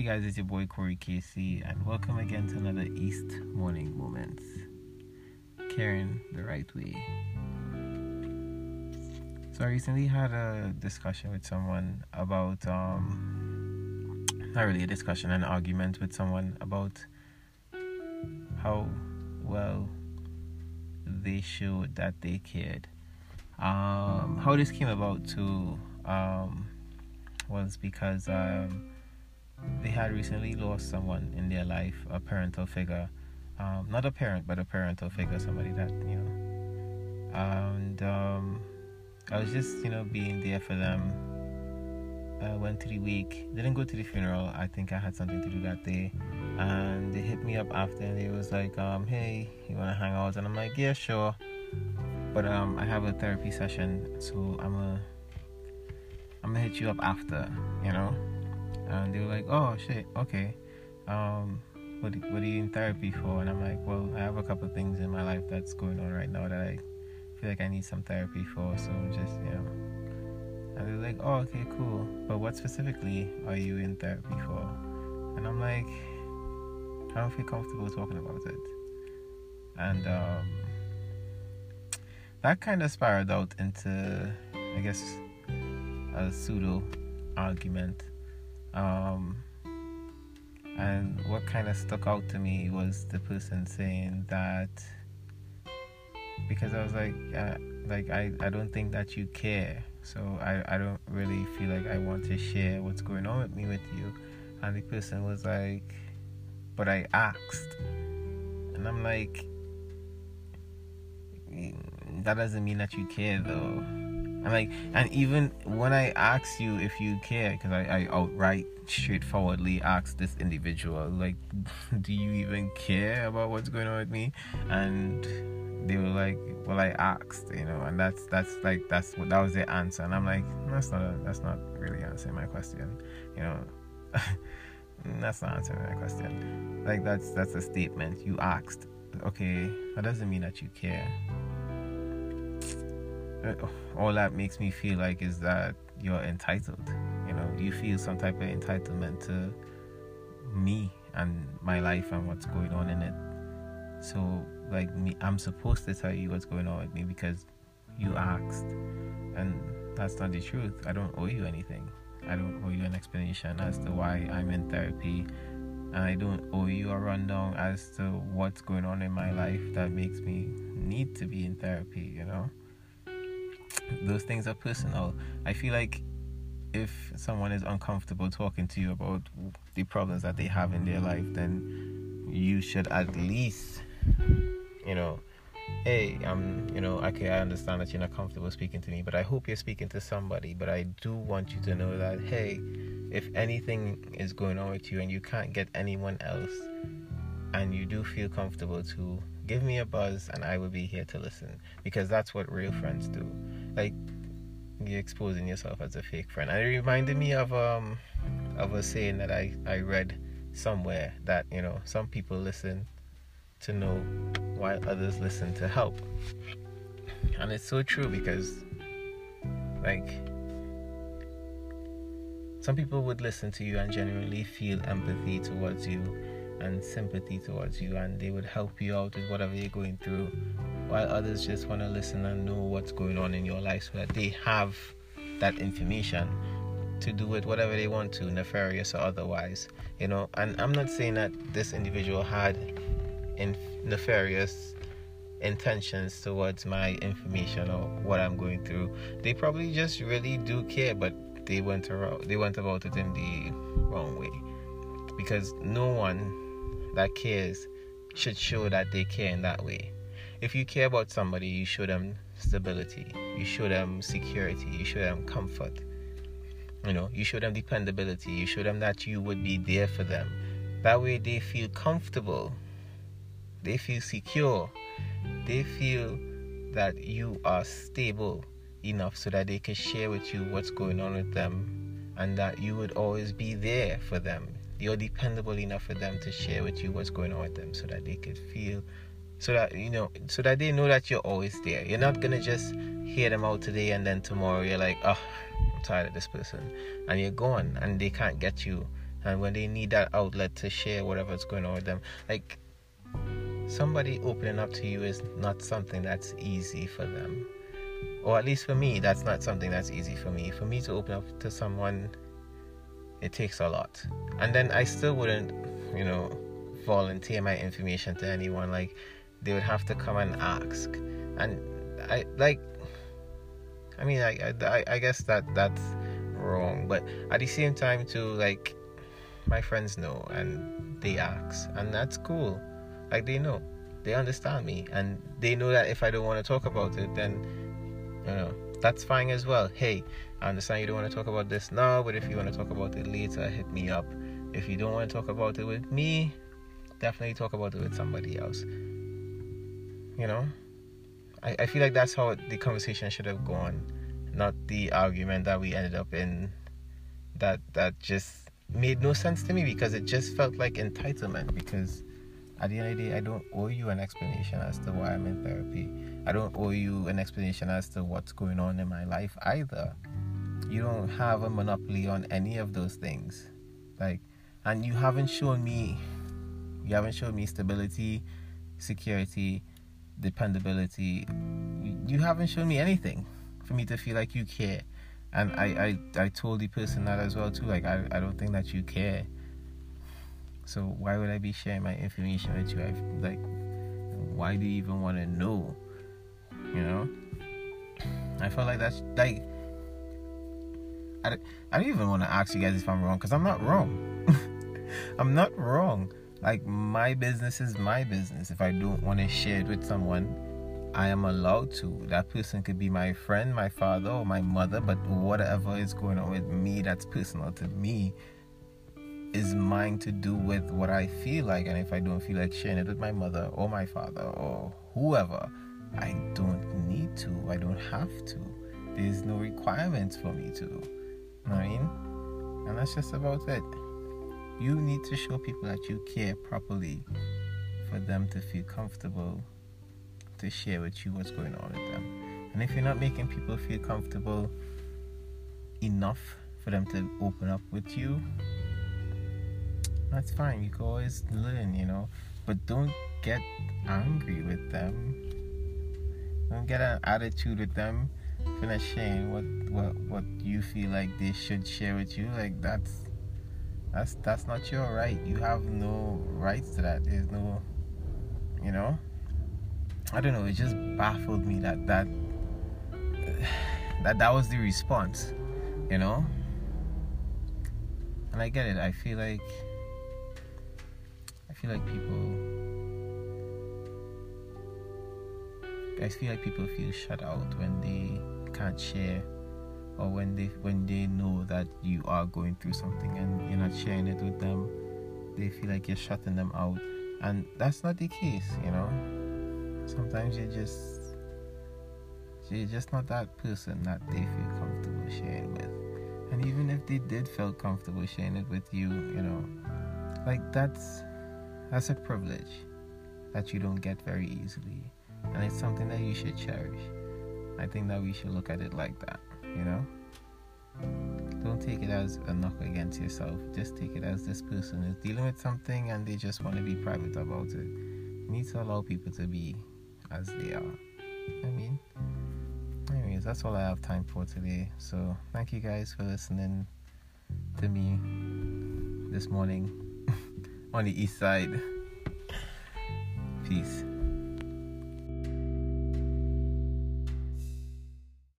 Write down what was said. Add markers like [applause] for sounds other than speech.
Hey guys, it's your boy Corey Casey, and welcome again to another East Morning Moments. Caring the right way. So I recently had a discussion with someone about um not really a discussion, an argument with someone about how well they showed that they cared. Um how this came about too um was because um they had recently lost someone in their life, a parental figure. Um, not a parent, but a parental figure, somebody that, you know. And um, I was just, you know, being there for them. I went to the wake, didn't go to the funeral. I think I had something to do that day. And they hit me up after and they was like, um, hey, you wanna hang out? And I'm like, yeah, sure. But um, I have a therapy session, so I'm gonna I'm gonna hit you up after, you know and they were like, "Oh shit, okay. Um, what what are you in therapy for?" And I'm like, "Well, I have a couple things in my life that's going on right now that I feel like I need some therapy for. So just you know." And they're like, "Oh, okay, cool. But what specifically are you in therapy for?" And I'm like, "I don't feel comfortable talking about it." And um, that kind of spiraled out into, I guess, a pseudo argument um, and what kind of stuck out to me was the person saying that because I was like, uh, like I, I don't think that you care, so I, I don't really feel like I want to share what's going on with me with you. And the person was like, but I asked, and I'm like, mm, that doesn't mean that you care though. And like, and even when I ask you if you care, because I, I outright, straightforwardly asked this individual, like, [laughs] do you even care about what's going on with me? And they were like, well, I asked, you know, and that's that's like that's what that was their answer, and I'm like, that's not a, that's not really answering my question, you know. [laughs] that's not answering my question. Like that's that's a statement you asked. Okay, that doesn't mean that you care Uh, all that makes me feel like is that you're entitled. You know, you feel some type of entitlement to me and my life and what's going on in it. So, like me, I'm supposed to tell you what's going on with me because you asked, and that's not the truth. I don't owe you anything. I don't owe you an explanation as to why I'm in therapy, and I don't owe you a rundown as to what's going on in my life that makes me need to be in therapy. You know those things are personal. I feel like if someone is uncomfortable talking to you about the problems that they have in their life, then you should at least, you know, hey, I'm, you know, okay, I understand that you're not comfortable speaking to me, but I hope you're speaking to somebody. But I do want you to know that, hey, if anything is going on with you and you can't get anyone else, and you do feel comfortable to give me a buzz and I will be here to listen because that's what real friends do. Like you're exposing yourself as a fake friend. And it reminded me of um of a saying that I, I read somewhere that, you know, some people listen to know while others listen to help. And it's so true because like some people would listen to you and genuinely feel empathy towards you and sympathy towards you and they would help you out with whatever you're going through while others just want to listen and know what's going on in your life so that they have that information to do with whatever they want to nefarious or otherwise you know? And i'm not saying that this individual had in nefarious intentions towards my information or what i'm going through. They probably just really do care but they went around they went about it in the wrong way. Because no one that cares should show that they care in that way. If you care about somebody, you show them stability, you show them security, you show them comfort. You know, you show them dependability, you show them that you would be there for them. That way they feel comfortable, they feel secure, they feel that you are stable enough so that they can share with you what's going on with them and that you would always be there for them. You're dependable enough for them to share with you what's going on with them so that they could feel so that you know so that they know that you're always there. You're not gonna just hear them out today and then tomorrow you're like oh i'm tired of this person. And you're gone and they can't get you. And when they need that outlet to share whatever's going on with them like somebody opening up to you is not something that's easy for them. Or at least for me that's not something that's easy for me. For me to open up to someone it takes a lot. And then i still wouldn't you know volunteer my information to anyone. Like they would have to come and ask. And i like i mean i i, I guess that that's wrong. But at the same time too like my friends know and they ask. And that's cool. Like they know. They understand me. And they know that if i don't want to talk about it then you know that's fine as well. Hey i understand you don't want to talk about this now but if you want to talk about it later hit me up. If you don't want to talk about it with me definitely talk about it with somebody else you know I, I feel like that's how the conversation should have gone not the argument that we ended up in that that just made no sense to me because it just felt like entitlement because at the end of the day I don't owe you an explanation as to why I'm in therapy. I don't owe you an explanation as to what's going on in my life either. You don't have a monopoly on any of those things. Like and you haven't shown me you haven't shown me stability, security, dependability. You haven't shown me anything for me to feel like you care. And I, I, I told the person that as well too. Like I, I don't think that you care. So why would I be sharing my information with you? I like why do you even want to know? You know? I felt like that's like I, don't, I don't even want to ask you guys if I'm wrong because I'm not wrong. [laughs] I'm not wrong. Like my business is my business. If I don't want to share it with someone, I am allowed to. That person could be my friend, my father, or my mother, but whatever is going on with me that's personal to me is mine to do with what I feel like. And if I don't feel like sharing it with my mother or my father or whoever, I don't need to. I don't have to. There's no requirements for me to. You know what I mean? And that's just about it. You need to show people that you care properly for them to feel comfortable to share with you what's going on with them. And if you're not making people feel comfortable enough for them to open up with you, that's fine. You can always learn, you know. But don't get angry with them. Don't get an attitude with them for not sharing what, what what you feel like they should share with you. Like that's that's that's not your right. You have no rights to that. There's no, you know. I don't know. It just baffled me that that [sighs] that that was the response, you know. And I get it. I feel like I feel like people. I feel like people feel shut out when they can't share or when they when they know that you are going through something and you're not sharing it with them they feel like you're shutting them out. And that's not the case you know? Sometimes you're just you're just not that person that they feel comfortable sharing with. And even if they did feel comfortable sharing it with you you know like that's that's a privilege that you don't get very easily. And it's something that you should cherish. I think that we should look at it like that you know? Don't take it as a knock against yourself. Just take it as this person is dealing with something and they just want to be private about it. You need to allow people to be as they are. I mean anyways that's all i have time for today. So thank you guys for listening to me this morning [laughs] on the east side. Peace